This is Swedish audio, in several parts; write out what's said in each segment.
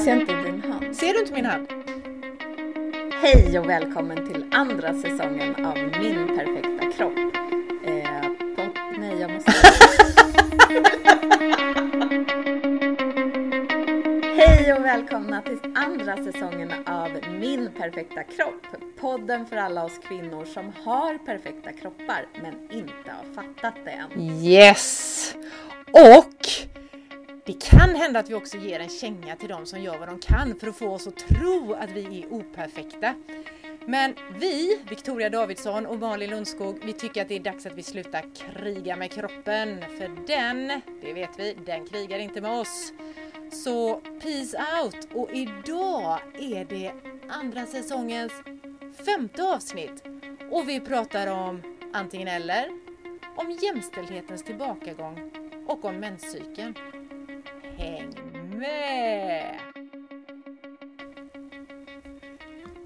Jag ser inte din hand. Ser du inte min hand? Hej och välkommen till andra säsongen av Min perfekta kropp. Eh, på, nej, jag måste... Hej och välkomna till andra säsongen av Min perfekta kropp. Podden för alla oss kvinnor som har perfekta kroppar men inte har fattat det än. Yes! Och det kan hända att vi också ger en känga till dem som gör vad de kan för att få oss att tro att vi är operfekta. Men vi, Victoria Davidsson och Malin Lundskog, vi tycker att det är dags att vi slutar kriga med kroppen. För den, det vet vi, den krigar inte med oss. Så peace out! Och idag är det andra säsongens femte avsnitt. Och vi pratar om antingen eller, om jämställdhetens tillbakagång och om menscykeln. Häng med!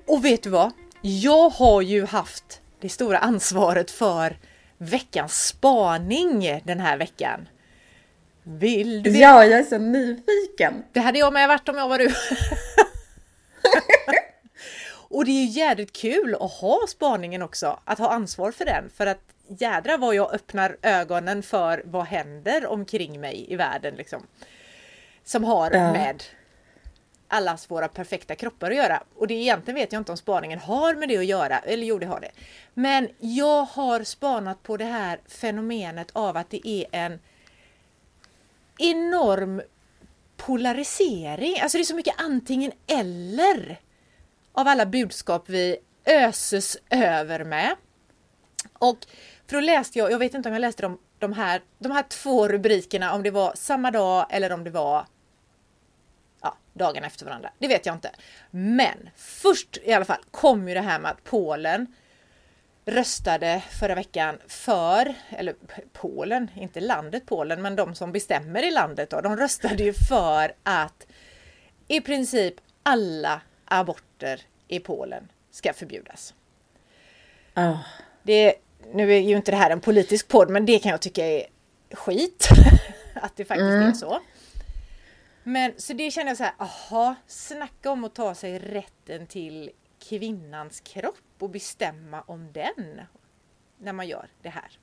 Och vet du vad? Jag har ju haft det stora ansvaret för veckans spaning den här veckan. Vill du? Ja, jag är så nyfiken. Det hade jag med varit om jag var du. och det är ju jädrigt kul att ha spaningen också, att ha ansvar för den. För att jädra vad jag öppnar ögonen för vad händer omkring mig i världen liksom. Som har Ja. med allas våra perfekta kroppar att göra. Och det egentligen vet jag inte om spaningen har med det att göra, eller jo det har det. Men jag har spanat på det här fenomenet av att det är en enorm polarisering. Alltså det är så mycket antingen eller av alla budskap vi öses över med. Och för då läste jag, jag vet inte om jag läste de, de, här, de här två rubrikerna, om det var samma dag eller om det var dagen efter varandra. Det vet jag inte. Men först i alla fall kom ju det här med att Polen röstade förra veckan för, eller Polen, inte landet Polen, men de som bestämmer i landet då, de röstade ju för att i princip alla aborter i Polen ska förbjudas. Oh. Det, nu är ju inte det här en politisk podd, men det kan jag tycka är skit. att det faktiskt är så. Men så det känner jag så här, aha, snacka om att ta sig rätten till kvinnans kropp och bestämma om den när man gör det här.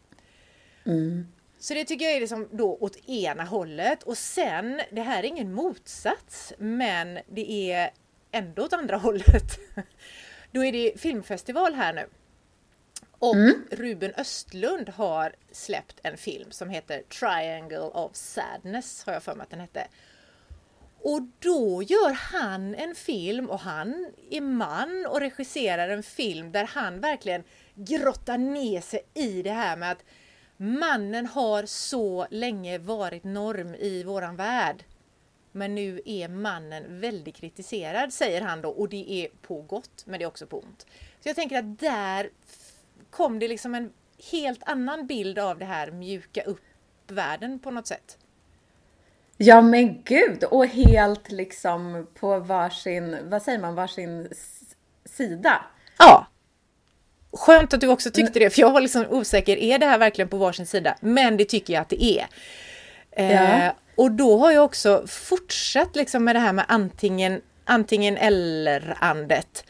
Så det tycker jag är liksom då åt ena hållet och sen, det här är ingen motsats, men det är ändå åt andra hållet. Då är det filmfestival här nu. Och Ruben Östlund har släppt en film som heter Triangle of Sadness, har jag för mig att den hette. Och då gör han en film och han är man och regisserar en film där han verkligen grottar ner sig i det här med att mannen har så länge varit norm i våran värld. Men nu är mannen väldigt kritiserad, säger han då, och det är på gott, men det är också på ont. Så jag tänker att där kom det liksom en helt annan bild av det här mjuka upp världen på något sätt. Ja men gud, och helt liksom på varsin, vad säger man, varsin sida. Ja. Skönt att du också tyckte det, för jag var liksom osäker, är det här verkligen på varsin sida? Men det tycker jag att det är. Eh, Ja. och då har jag också fortsatt liksom med det här med antingen, antingen eller-andet.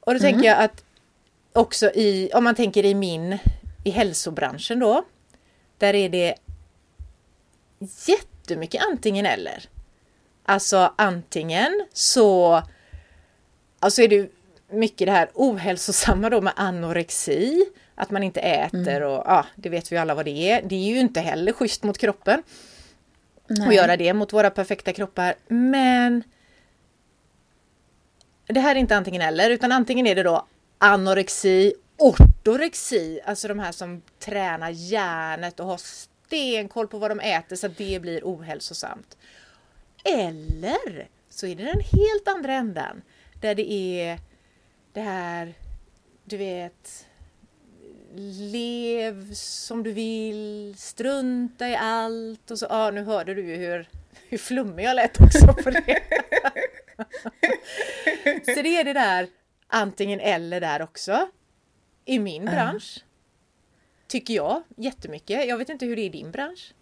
Och då tänker jag att också i, om man tänker i min, i hälsobranschen då, där är det jättemycket antingen eller. Alltså antingen så Alltså är det mycket det här ohälsosamma då med anorexi, att man inte äter och ja, det vet vi alla vad det är. Det är ju inte heller schysst mot kroppen att göra det mot våra perfekta kroppar. Men det här är inte antingen eller, utan antingen är det då anorexi, ortorexi, alltså de här som tränar hjärnet och har stenkoll på vad de äter så att det blir ohälsosamt. Eller så är det den helt andra änden där det är det här, du vet, lev som du vill, strunta i allt och så, ja nu hörde du ju hur, hur flummig jag lät också på det. så det är det där antingen eller där också. I min bransch. Tycker jag jättemycket. Jag vet inte hur det är i din bransch.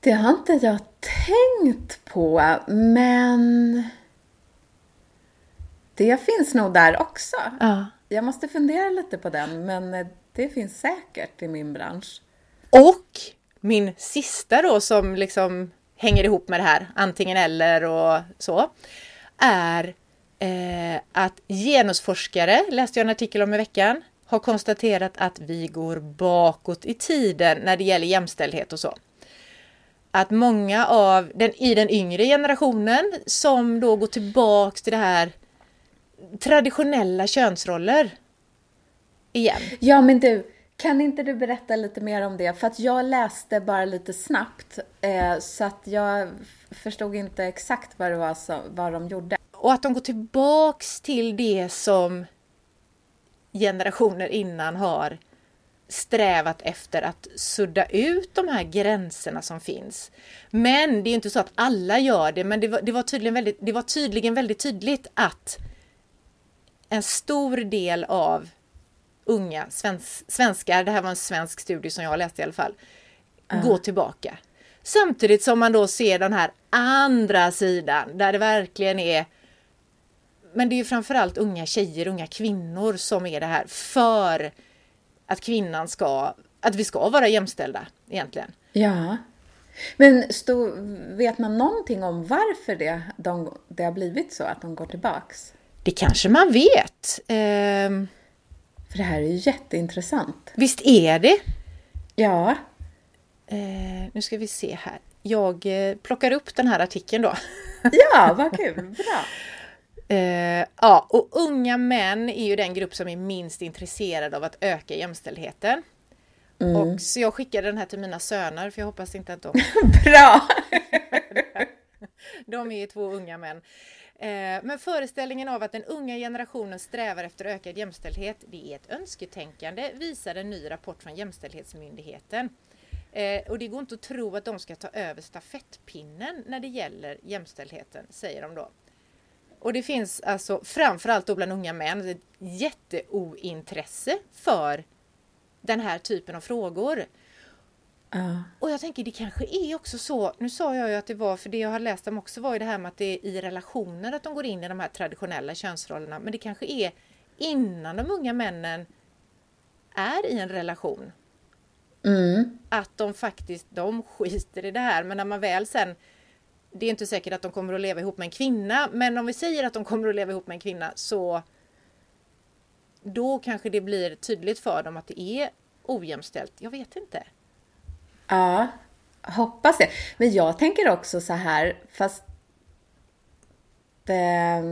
Det har inte jag tänkt på, men det finns nog där också. Ja. Jag måste fundera lite på den, men det finns säkert i min bransch. Och min sista då som liksom hänger ihop med det här, antingen eller och så, är eh, att genusforskare, läste jag en artikel om i veckan, har konstaterat att vi går bakåt i tiden när det gäller jämställdhet och så. Att många av den, i den yngre generationen som då går tillbaks till det här traditionella könsroller igen. Ja, men du, kan inte du berätta lite mer om det? För att jag läste bara lite snabbt, eh, så att jag förstod inte exakt vad det var som, vad de gjorde. Och att de går tillbaks till det som generationer innan har strävat efter att sudda ut de här gränserna som finns. Men det är inte så att alla gör det, men det var, det var, tydligen, väldigt, det var tydligen väldigt tydligt att en stor del av unga svensk, svenskar, det här var en svensk studie som jag läste i alla fall, uh. går tillbaka. Samtidigt som man då ser den här andra sidan där det verkligen är men det är ju framförallt unga tjejer, unga kvinnor som är det här för att kvinnan ska, att vi ska vara jämställda egentligen. Ja. Men stå, vet man någonting om varför det, de, det har blivit så, att de går tillbaks? Det kanske man vet. Ehm, För det här är ju jätteintressant. visst är det? Ja. Eh, nu ska vi se här. Jag eh, plockar upp den här artikeln då. Ja, vad kul. Bra. Eh, ja, och unga män är ju den grupp som är minst intresserad av att öka jämställdheten. Och så jag skickade den här till mina söner för jag hoppas inte att de... Bra! De är ju två unga män. Eh, men föreställningen av att den unga generationen strävar efter ökad jämställdhet, det är ett önsketänkande, visar en ny rapport från Jämställdhetsmyndigheten. Eh, och det går inte att tro att de ska ta över stafettpinnen när det gäller jämställdheten, säger de då. Och det finns alltså framförallt då bland unga män ett jätteointresse för den här typen av frågor. Ja. Och jag tänker det kanske är också så, nu sa jag ju att det var, för det jag har läst om också var ju det här med att det är i relationer att de går in i de här traditionella könsrollerna, men det kanske är innan de unga männen är i en relation. Mm. Att de faktiskt, de skiter i det här, men när man väl sen det är inte säkert att de kommer att leva ihop med en kvinna, men om vi säger att de kommer att leva ihop med en kvinna så då kanske det blir tydligt för dem att det är ojämställt. Jag vet inte. Ja, hoppas det. Men jag tänker också så här, fast det,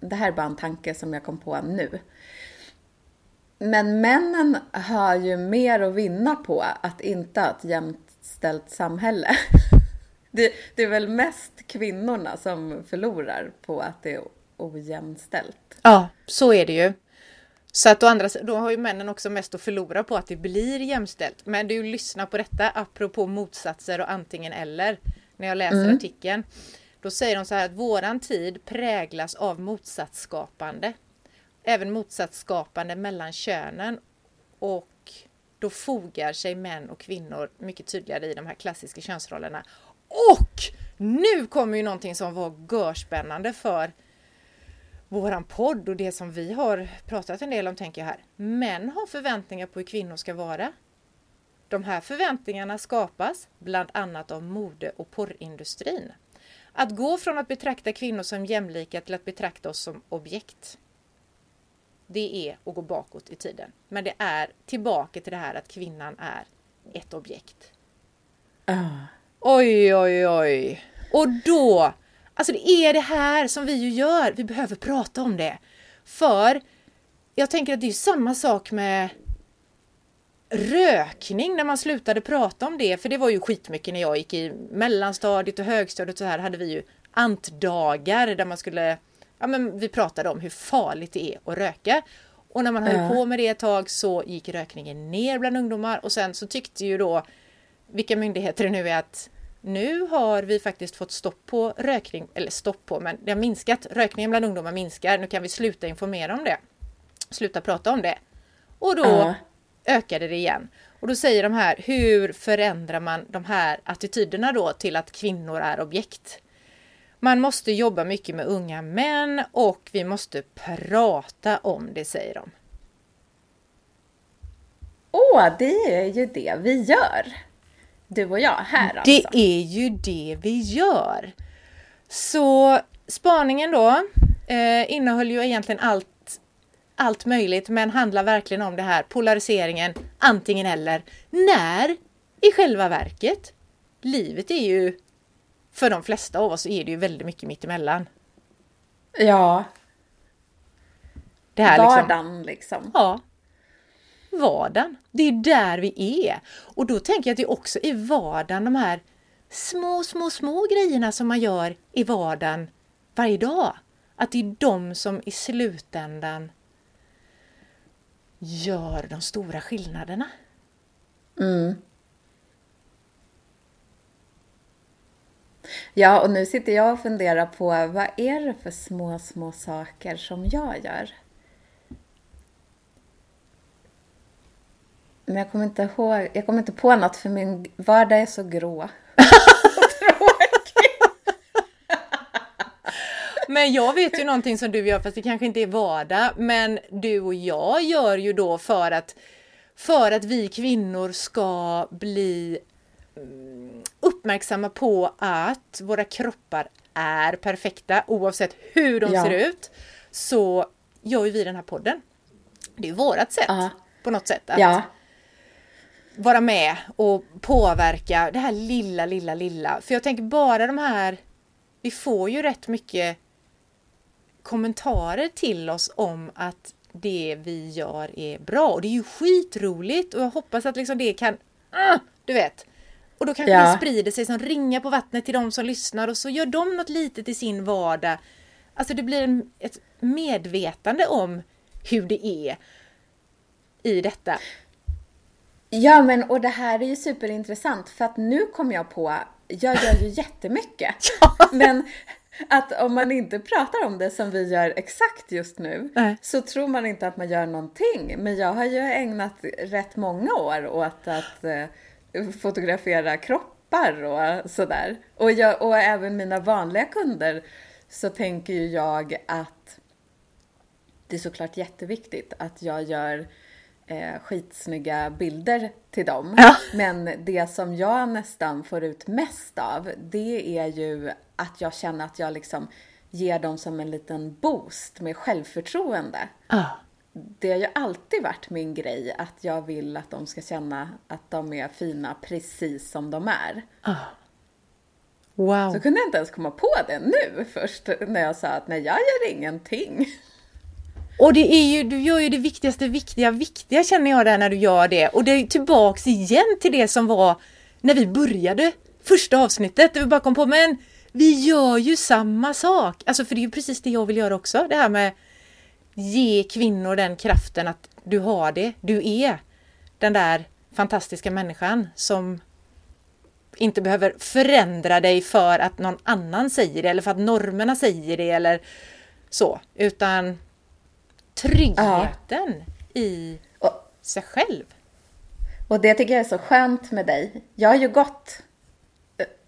det här är bara en tanke som jag kom på nu. Men männen har ju mer att vinna på att inte ha ett jämställt samhälle. Det, det är väl mest kvinnorna som förlorar på att det är ojämställt. Ja, så är det ju. Så att å andra då har ju männen också mest att förlora på att det blir jämställt. Men du lyssnar på detta apropå motsatser och antingen eller. När jag läser Mm. artikeln. Då säger de så här att våran tid präglas av motsatsskapande. Även motsatsskapande mellan könen. Och då fogar sig män och kvinnor mycket tydligare i de här klassiska könsrollerna. Och nu kommer ju någonting som var görspännande för våran podd och det som vi har pratat en del om tänker jag här. Män har förväntningar på hur kvinnor ska vara. De här förväntningarna skapas bland annat av mode och porrindustrin. Att gå från att betrakta kvinnor som jämlika till att betrakta oss som objekt. Det är att gå bakåt i tiden. Men det är tillbaka till det här att kvinnan är ett objekt. Uh. Oj, oj, oj. Och då, alltså det är det här som vi ju gör. Vi behöver prata om det. För jag tänker att det är samma sak med rökning när man slutade prata om det. För det var ju skitmycket när jag gick i mellanstadiet och högstadiet så här hade vi ju antdagar där man skulle, ja men vi pratade om hur farligt det är att röka. Och när man höll på med det ett tag så gick rökningen ner bland ungdomar och sen så tyckte ju då vilka myndigheter det nu är att nu har vi faktiskt fått stopp på rökning, eller stopp på, men det har minskat. Rökningen bland ungdomar minskar. Nu kan vi sluta informera om det. Sluta prata om det. Och då Ja. ökade det igen. Och då säger de här, hur förändrar man de här attityderna då till att kvinnor är objekt? Man måste jobba mycket med unga män och vi måste prata om det, säger de. Åh, det är ju det vi gör. Du och jag här alltså. Det är ju det vi gör. Så spaningen då eh, innehöll ju egentligen allt, allt möjligt men handlar verkligen om det här polariseringen antingen eller. När i själva verket livet är ju för de flesta av oss är det ju väldigt mycket mittemellan. Ja. Det här liksom- Vardagen liksom. Ja. Vardagen. Det är där vi är. Och då tänker jag att det också är vardagen, de här små, små, små grejerna som man gör i vardagen varje dag. Att det är de som i slutändan gör de stora skillnaderna. Mm. Ja, och nu sitter jag och funderar på vad är det för små, små saker som jag gör? Men jag kommer inte ihåg, jag kommer inte på något för min vardag är så grå. Men jag vet ju någonting som du gör, fast det kanske inte är vardag, men du och jag gör ju då för att, för att vi kvinnor ska bli mm, uppmärksamma på att våra kroppar är perfekta oavsett hur de Ja. ser ut, så gör ju vi den här podden. Det är ju vårat sätt Ja. på något sätt att Ja, vara med och påverka det här lilla, lilla, lilla. För jag tänker bara de här, vi får ju rätt mycket kommentarer till oss om att det vi gör är bra och det är ju skitroligt och jag hoppas att liksom det kan, ah, du vet. Och då kanske Ja. det sprider sig som ringar på vattnet till de som lyssnar och så gör de något litet i sin vardag. Alltså det blir en, ett medvetande om hur det är i detta. Ja men och det här är ju superintressant för att nu kom jag på, jag gör ju jättemycket. Men att om man inte pratar om det som vi gör exakt just nu Nej. så tror man inte att man gör någonting. Men jag har ju ägnat rätt många år åt att eh, fotografera kroppar och sådär. Och, jag, och även mina vanliga kunder så tänker ju jag att det är såklart jätteviktigt att jag gör eh, skitsnygga bilder till dem. Ja. Men det som jag nästan får ut mest av, det är ju att jag känner att jag liksom ger dem som en liten boost med självförtroende. Ah. Det har ju alltid varit min grej att jag vill att de ska känna att de är fina precis som de är. Wow. Så kunde jag inte ens komma på det nu först när jag sa att nej, jag gör ingenting. Och det är ju, du gör ju det viktigaste viktiga, viktiga känner jag där när du gör det. Och det är ju tillbaks igen till det som var när vi började första avsnittet. Där vi bara kom på, men vi gör ju samma sak. Alltså för det är ju precis det jag vill göra också. Det här med ge kvinnor den kraften att du har det. Du är den där fantastiska människan som inte behöver förändra dig för att någon annan säger det eller för att normerna säger det eller så. Utan tryggheten i Och, sig själv. och det tycker jag är så skönt med dig. Jag har ju gått,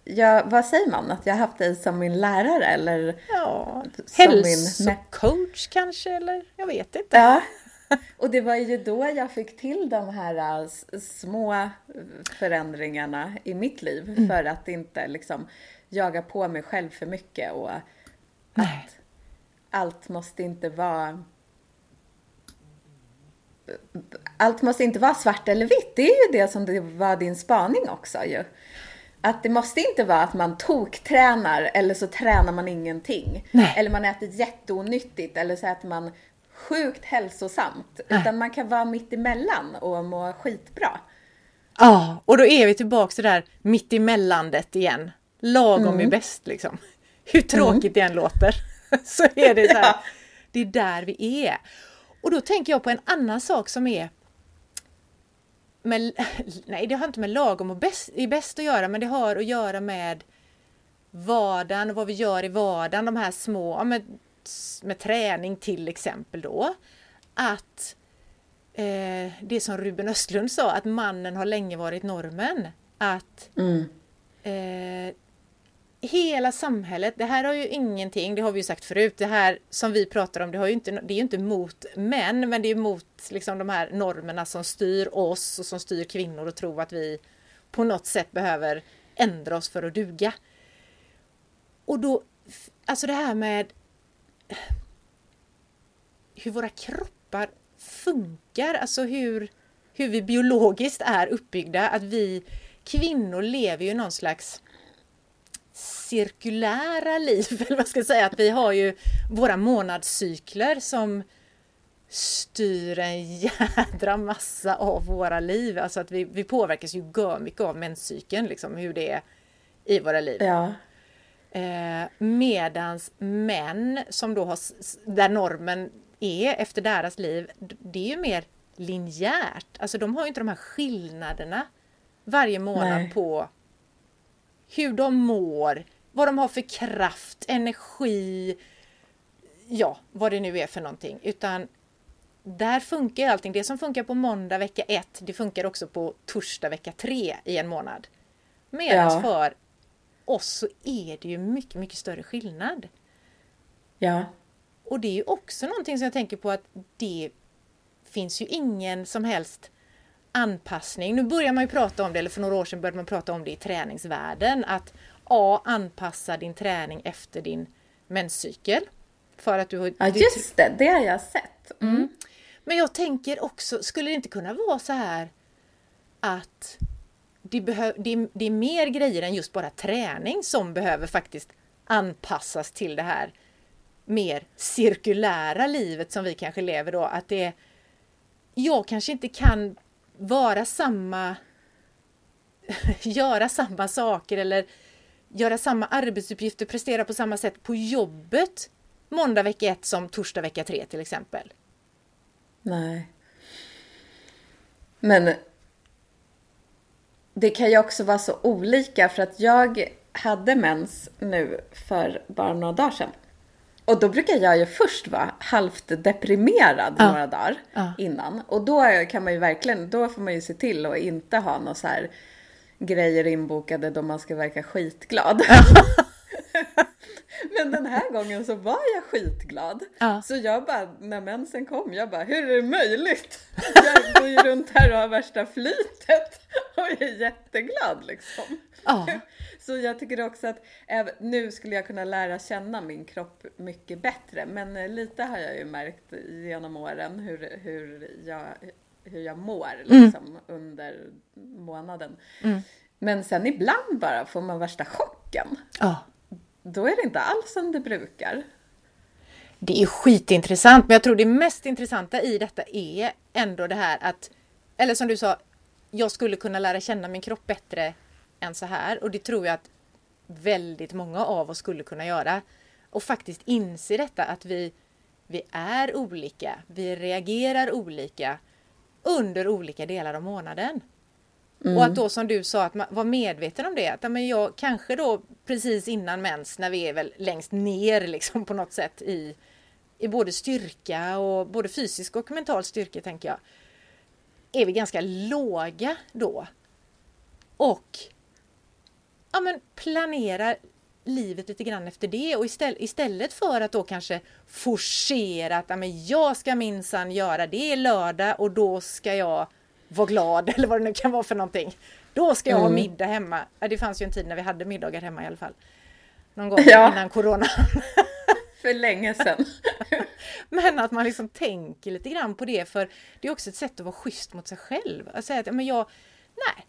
jag, vad säger man, att jag har haft dig som min lärare eller? Ja, Som min- hälsocoach kanske eller jag vet inte. Ja. Och det var ju då jag fick till de här äh, små förändringarna i mitt liv för att inte liksom jaga på mig själv för mycket och Nej. att allt måste inte vara allt måste inte vara svart eller vitt. Det är ju det som det var din spaning också ju. Att det måste inte vara att man toktränar eller så tränar man ingenting. Nej. Eller man äter jätteonyttigt eller så äter man sjukt hälsosamt. Nej. Utan man kan vara mitt emellan och må skitbra. Ja, och då är vi tillbaks till det där mittemellandet igen. Lagom är bäst liksom. Hur tråkigt det än låter. Så är det så här. Ja. Det är där vi är. Och då tänker jag på en annan sak som är med, nej, det har inte med lagom och bäst, är bäst att göra, men det har att göra med vardagen och vad vi gör i vardagen, de här små, med, med träning till exempel då. Att eh, det som Ruben Östlund sa, att mannen har länge varit normen. Att Mm. eh, hela samhället, det här har ju ingenting, det har vi ju sagt förut, det här som vi pratar om, det, har ju inte, det är ju inte mot män, men det är mot liksom, de här normerna som styr oss och som styr kvinnor och tror att vi på något sätt behöver ändra oss för att duga. Och då, alltså det här med hur våra kroppar funkar, alltså hur, hur vi biologiskt är uppbyggda, att vi kvinnor lever ju någon slags cirkulära liv, eller vad ska jag säga, att vi har ju våra månadscykler som styr en jädra massa av våra liv. Alltså att vi, vi påverkas ju mycket av menscykeln, liksom hur det är i våra liv. Ja. Eh, medans män som då har, där normen är efter deras liv, det är ju mer linjärt. Alltså de har ju inte de här skillnaderna varje månad Nej. på hur de mår, vad de har för kraft, energi, ja, vad det nu är för någonting. Utan där funkar allting. Det som funkar på måndag vecka ett, det funkar också på torsdag vecka tre i en månad. Medan Ja. för oss så är det ju mycket, mycket större skillnad. Ja. Och det är ju också någonting som jag tänker på att det finns ju ingen som helst anpassning. Nu börjar man ju prata om det, eller för några år sedan började man prata om det i träningsvärlden. Att A. Anpassa din träning efter din menscykel. För att du har... ja, just det. Det har jag sett. Mm. Men jag tänker också, skulle det inte kunna vara så här att det, behö- det, är, det är mer grejer än just bara träning som behöver faktiskt anpassas till det här mer cirkulära livet som vi kanske lever då. Att det jag kanske inte kan vara samma göra samma saker eller göra samma arbetsuppgifter, prestera på samma sätt på jobbet måndag vecka ett som torsdag vecka tre till exempel. Nej. Men det kan ju också vara så olika för att jag hade mens nu för bara några dagar sedan. Och då brukar jag ju först vara halvt deprimerad Ja. några dagar Ja. innan. Och då kan man ju verkligen, då får man ju se till att inte ha några så här grejer inbokade då man ska verka skitglad. Men den här gången så var jag skitglad. Ja. Så jag bara, när mensen kom, jag bara, hur är det möjligt? Jag går ju runt här och har värsta flytet och är jätteglad liksom. Ja. Så jag tycker också att nu skulle jag kunna lära känna min kropp mycket bättre. Men eh, lite har jag ju märkt genom åren hur, hur, jag, hur jag mår liksom, under månaden. Men sen ibland bara får man värsta chocken. ja. Då är det inte alls som det brukar. Det är skitintressant, men jag tror det mest intressanta i detta är ändå det här att, eller som du sa, jag skulle kunna lära känna min kropp bättre än så här och det tror jag att väldigt många av oss skulle kunna göra. Och faktiskt inse detta att vi, vi är olika, vi reagerar olika under olika delar av månaden. Och att då som du sa, att man var medveten om det. Att men jag kanske då precis innan mens, när vi är väl längst ner liksom på något sätt i, i både styrka och både fysisk och mental styrka tänker jag. Är vi ganska låga då. Och ja, men planera livet lite grann efter det och istället, istället för att då kanske forcera att men jag ska minsann göra det lördag och då ska jag vara glad eller vad det nu kan vara för någonting. Då ska jag ha middag hemma. Det fanns ju en tid när vi hade middagar hemma i alla fall. Någon gång Ja. innan corona. För länge sedan. Men att man liksom tänker lite grann på det för det är också ett sätt att vara schysst mot sig själv. Att säga att men jag, nej,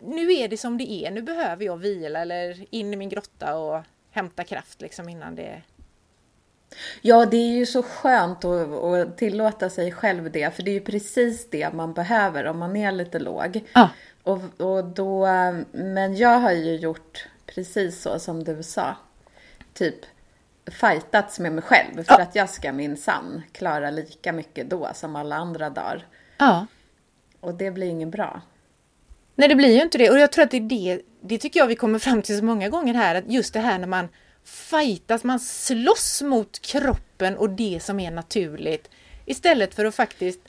nu är det som det är. Nu behöver jag vila eller in i min grotta och hämta kraft liksom innan det... Ja, det är ju så skönt att, att tillåta sig själv det, för det är ju precis det man behöver om man är lite låg. Ja. Och, och då, men jag har ju gjort precis så som du sa. Typ fightats med mig själv för att jag ska minsann klara lika mycket då som alla andra dagar. Ja. Och det blir inget bra. Nej, det blir ju inte det. Och jag tror att det är det, det tycker jag vi kommer fram till så många gånger här, att just det här när man fightas, man slåss mot kroppen och det som är naturligt. Istället för att faktiskt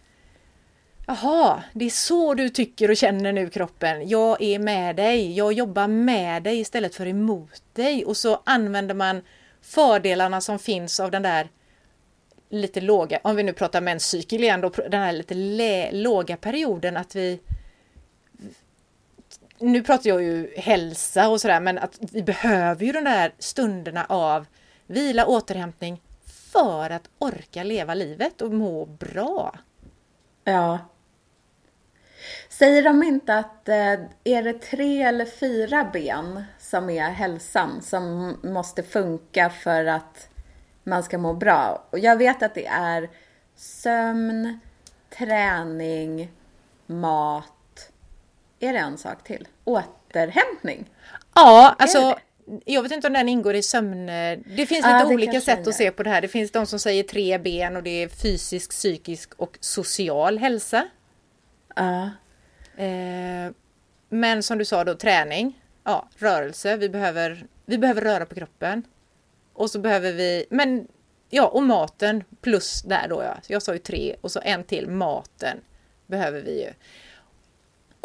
Jaha, det är så du tycker och känner nu kroppen. Jag är med dig. Jag jobbar med dig istället för emot dig. Och så använder man fördelarna som finns av den där lite låga, om vi nu pratar menscykel igen då, den här lite låga perioden att vi nu pratar jag ju hälsa och sådär, men att vi behöver ju de där stunderna av vila, återhämtning för att orka leva livet och må bra. Ja. Säger de inte att eh, är det tre eller fyra ben som är hälsan som måste funka för att man ska må bra? Och jag vet att det är sömn, träning, mat. Är det en sak till? Återhämtning? Ja, alltså jag vet inte om den ingår i sömn... Det finns lite det olika sätt att se på det här. Det finns de som säger tre ben och det är fysisk, psykisk och social hälsa. Ja. Eh, men som du sa då, träning. Ja, rörelse. Vi behöver, vi behöver röra på kroppen. Och så behöver vi... Men ja, och maten plus där då ja. Jag sa ju tre och så en till, maten behöver vi ju.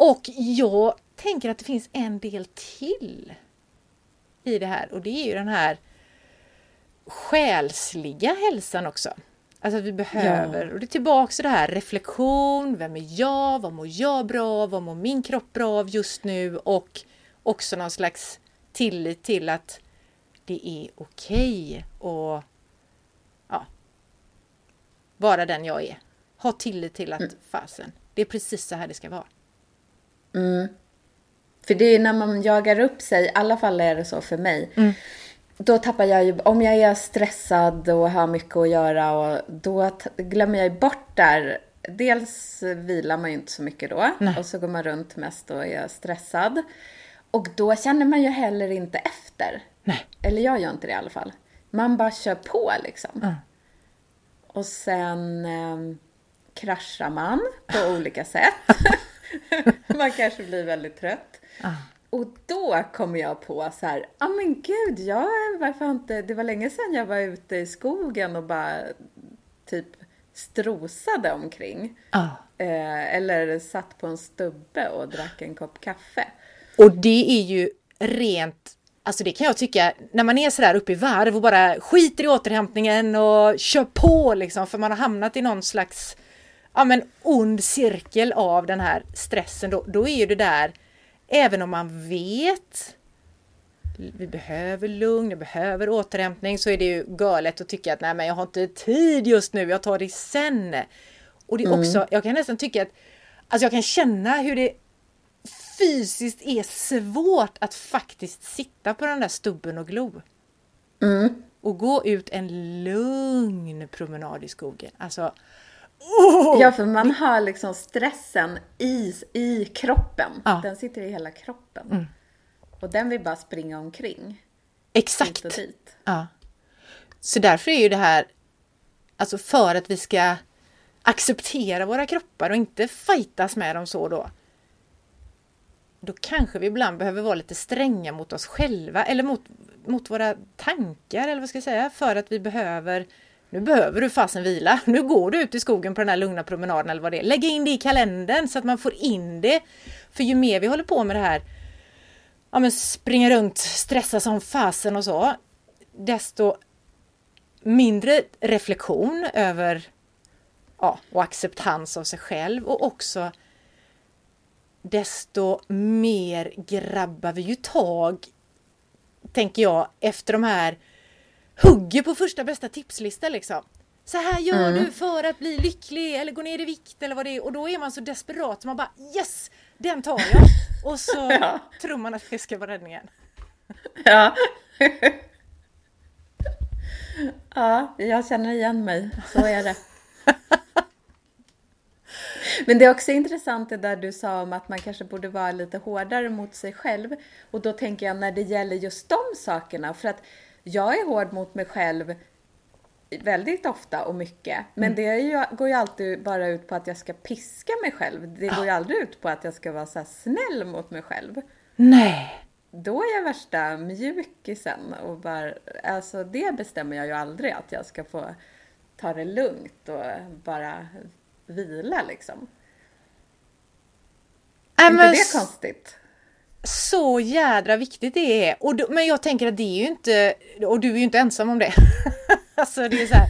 Och jag tänker att det finns en del till i det här och det är ju den här själsliga hälsan också. Alltså att vi behöver, ja. och det är tillbaks till det här reflektion, vem är jag, vad mår jag bra av, vad mår min kropp bra av just nu och också någon slags tillit till att det är okej okay och ja, vara den jag är. Ha tillit till att mm. fasen, det är precis så här det ska vara. Mm. För det är när man jagar upp sig, i alla fall är det så för mig. Mm. Då tappar jag ju, om jag är stressad och har mycket att göra och då glömmer jag ju bort där. Dels vilar man ju inte så mycket då Nej. och så går man runt mest och är stressad. Och då känner man ju heller inte efter. Nej. Eller jag gör inte det i alla fall. Man bara kör på liksom. Mm. Och sen eh, kraschar man på olika sätt. man kanske blir väldigt trött. Ah. Och då kommer jag på så här, ja ah, men gud, jag, varför inte, det var länge sedan jag var ute i skogen och bara typ strosade omkring. Ah. Eh, eller satt på en stubbe och drack en kopp kaffe. Och det är ju rent Alltså det kan jag tycka, när man är sådär uppe i varv och bara skiter i återhämtningen och kör på liksom för man har hamnat i någon slags ja, men ond cirkel av den här stressen, då, då är ju det där, även om man vet vi behöver lugn, jag behöver återhämtning, så är det ju galet att tycka att nej men jag har inte tid just nu, jag tar det sen. Och det är också, mm. jag kan nästan tycka att, alltså jag kan känna hur det fysiskt är svårt att faktiskt sitta på den där stubben och glo. Mm. Och gå ut en lugn promenad i skogen. Alltså, Oh! Ja, för man har liksom stressen i, i kroppen. Ja. Den sitter i hela kroppen. Mm. Och den vill bara springa omkring. Exakt. Ja. Så därför är ju det här, alltså för att vi ska acceptera våra kroppar och inte fightas med dem så då. Då kanske vi ibland behöver vara lite stränga mot oss själva eller mot, mot våra tankar eller vad ska jag säga, för att vi behöver nu behöver du fasen vila. Nu går du ut i skogen på den här lugna promenaden eller vad det är. Lägg in det i kalendern så att man får in det. För ju mer vi håller på med det här, ja men springa runt, stressa som fasen och så, desto mindre reflektion över ja, och acceptans av sig själv och också desto mer grabbar vi ju tag, tänker jag, efter de här hugger på första bästa tipslista liksom. Så här gör mm. du för att bli lycklig eller gå ner i vikt eller vad det är och då är man så desperat så man bara yes, den tar jag. Och så ja. tror man att det ska vara räddningen. Ja. ja, jag känner igen mig. Så är det. Men det är också intressant det där du sa om att man kanske borde vara lite hårdare mot sig själv. Och då tänker jag när det gäller just de sakerna. För att jag är hård mot mig själv väldigt ofta och mycket. Men mm. det ju, går ju alltid bara ut på att jag ska piska mig själv. Det går ju aldrig ut på att jag ska vara så snäll mot mig själv. Nej. Då är jag värsta mjukisen och bara, alltså det bestämmer jag ju aldrig att jag ska få ta det lugnt och bara vila liksom. Är men inte det konstigt? Så jädra viktigt det är. Och då, men jag tänker att det är ju inte, och du är ju inte ensam om det. alltså det är så här,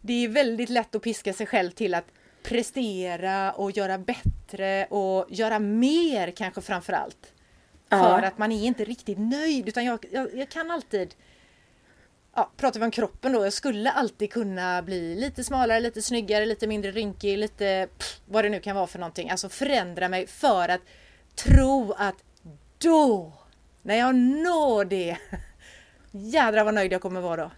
det är väldigt lätt att piska sig själv till att prestera och göra bättre och göra mer kanske framför allt. Ja. För att man är inte riktigt nöjd utan jag, jag, jag kan alltid Ja, pratar vi om kroppen då, jag skulle alltid kunna bli lite smalare, lite snyggare, lite mindre rynkig, lite pff, vad det nu kan vara för någonting. Alltså förändra mig för att tro att då, när jag når det, jädrar vad nöjd jag kommer vara då.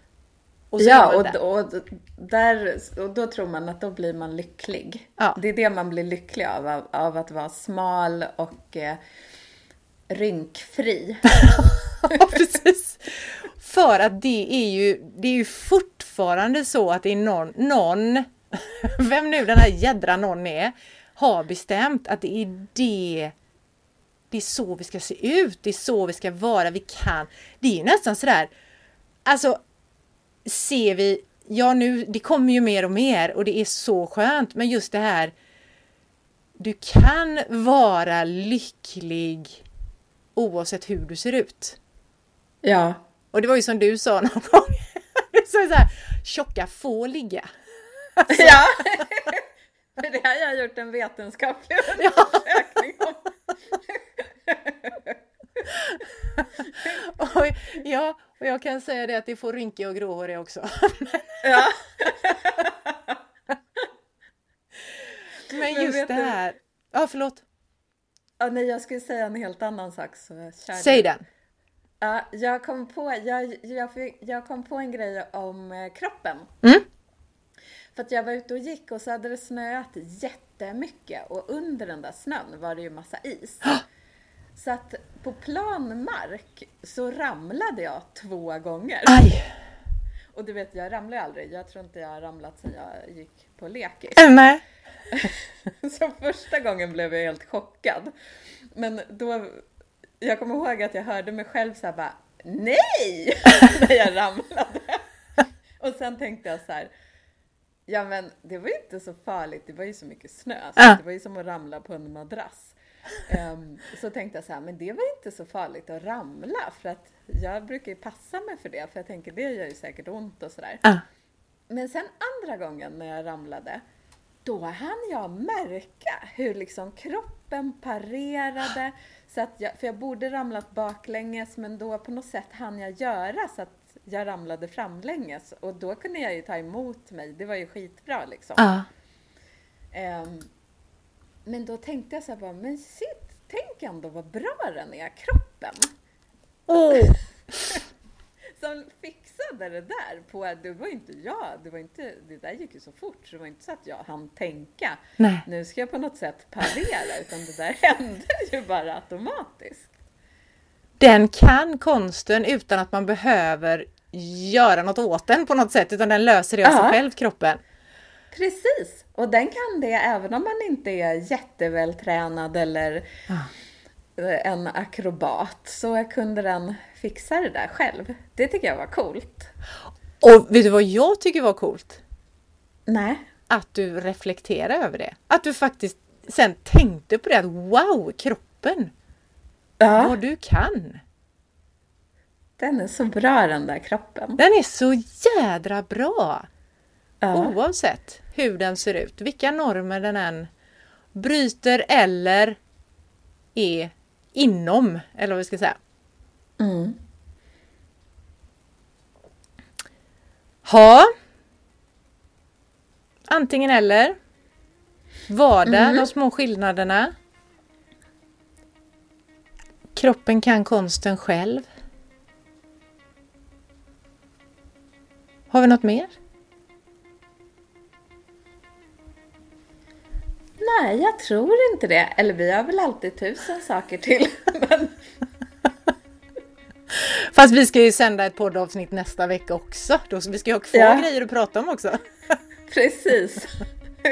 Och Ja, och, och, där, och då tror man att då blir man lycklig. Ja. Det är det man blir lycklig av, av, av att vara smal och eh, rynkfri. Precis. För att det är ju, det är ju fortfarande så att det är någon, någon, vem nu den här jädra någon är, har bestämt att det är det det är så vi ska se ut, det är så vi ska vara, vi kan. Det är ju nästan sådär, alltså ser vi, ja nu, det kommer ju mer och mer och det är så skönt, men just det här, du kan vara lycklig oavsett hur du ser ut. Ja, Och det var ju som du sa någon gång. Du sa så här, tjocka får ligga. ja. För det har jag gjort en vetenskaplig undersökning om. Och, ja, och jag kan säga det att det får rynkiga och gråhåriga också. Ja. Men Men just vet det du- här. Ja, förlåt. Ja, nej, jag skulle säga en helt annan sak. Så du. Säg den. Ja, jag, kom på, jag, jag, jag kom på en grej om eh, kroppen. Mm. För att jag var ute och gick och så hade det snöat jättemycket och under den där snön var det ju massa is. Så att på plan mark så ramlade jag två gånger. Aj! Och du vet, jag ramlar ju aldrig. Jag tror inte jag har ramlat sedan jag gick på lekis. Äh, nej. Så första gången blev jag helt chockad. Men då, jag kommer ihåg att jag hörde mig själv så här bara NEJ! när jag ramlade. Och sen tänkte jag så här, ja men det var ju inte så farligt, det var ju så mycket snö. Så Ja. Det var ju som att ramla på en madrass. Ehm, så tänkte jag så här, men det var inte så farligt att ramla för att jag brukar ju passa mig för det för jag tänker det gör ju säkert ont och sådär. Ah. Men sen andra gången när jag ramlade, då hann jag märka hur liksom kroppen parerade. Så att jag, för jag borde ramlat baklänges men då på något sätt hann jag göra så att jag ramlade framlänges. Och då kunde jag ju ta emot mig, det var ju skitbra liksom. Ja. Ehm, men då tänkte jag så här bara, men shit, tänk ändå vad bra den är, kroppen. Åh! som fixade det där på, det var inte jag, det var inte, det där gick ju så fort så det var inte så att jag hann tänka, Nej. nu ska jag på något sätt parera, utan det där hände ju bara automatiskt. Den kan konsten utan att man behöver göra något åt den på något sätt, utan den löser det av sig själv, kroppen. Precis, och den kan det även om man inte är jättevältränad eller en akrobat, så kunde den fixa det där själv. Det tycker jag var coolt. Och vet du vad jag tycker var coolt? Nej. Att du reflekterar över det. Att du faktiskt sen tänkte på det att wow, kroppen, Ja, vad du kan. den är så bra den där kroppen. Den är så jädra bra! Ja. Oavsett hur den ser ut, vilka normer den än bryter eller är inom, eller vad vi ska säga. Mm. Ha. Antingen eller. Vardag, de små skillnaderna. Kroppen kan konsten själv. Har vi något mer? Nej, jag tror inte det. Eller vi har väl alltid tusen saker till. Men, Fast vi ska ju sända ett poddavsnitt nästa vecka också. Då, vi ska ju ha kvar Ja. grejer att prata om också. precis.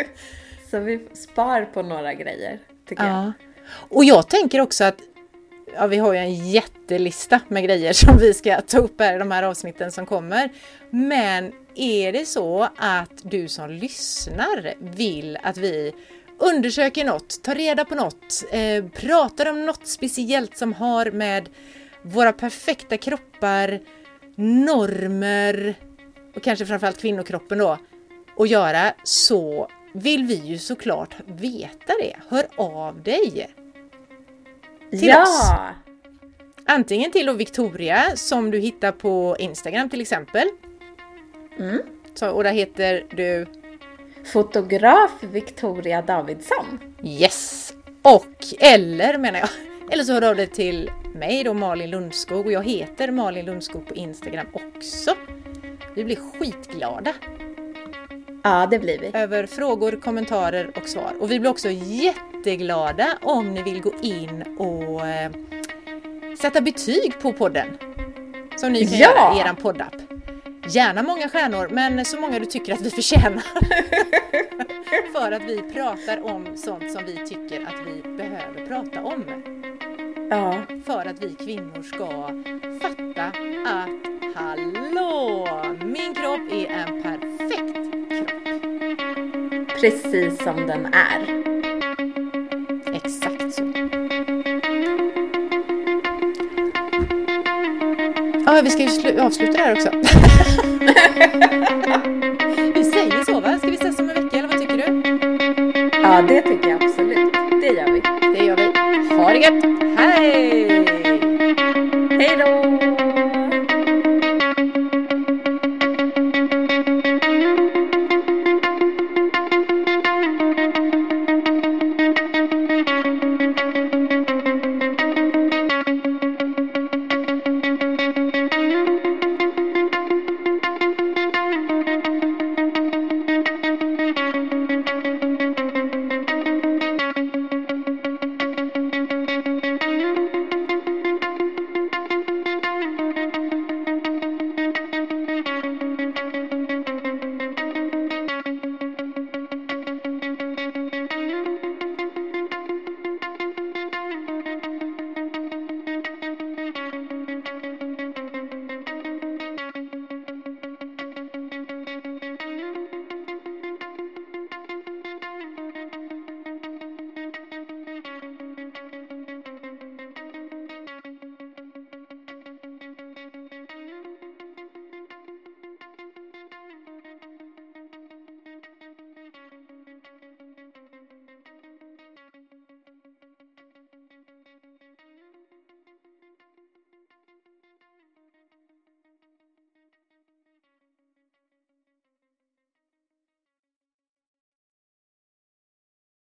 Så vi spar på några grejer, tycker jag. Ja. Och jag tänker också att ja, vi har ju en jättelista med grejer som vi ska ta upp här i de här avsnitten som kommer. Men är det så att du som lyssnar vill att vi undersöker något, tar reda på något, eh, pratar om något speciellt som har med våra perfekta kroppar, normer och kanske framförallt kvinnokroppen då att göra så vill vi ju såklart veta det. Hör av dig! Till ja! oss. Antingen till Victoria som du hittar på Instagram till exempel. Mm. Så, och där heter du Fotograf Victoria Davidsson. Yes! Och eller menar jag, eller så hör du av dig till mig då Malin Lundskog och jag heter Malin Lundskog på Instagram också. Vi blir skitglada Ja, det blir vi. över frågor, kommentarer och svar. Och vi blir också jätteglada om ni vill gå in och eh, sätta betyg på podden. Som ni kan Ja! göra i er poddapp. Gärna många stjärnor, men så många du tycker att vi förtjänar. För att vi pratar om sånt som vi tycker att vi behöver prata om. Ja. För att vi kvinnor ska fatta att hallå, min kropp är en perfekt kropp. Precis som den är. Ja, vi ska ju slu- avsluta det här också. vi säger så va? Ska vi ses om en vecka eller vad tycker du? Ja, det tycker jag absolut. Det gör vi. Det gör vi. Ha det gött! Hej!